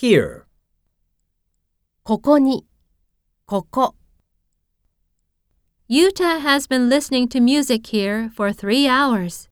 here, ここに、ここ。Yuta has been listening to music here for three hours.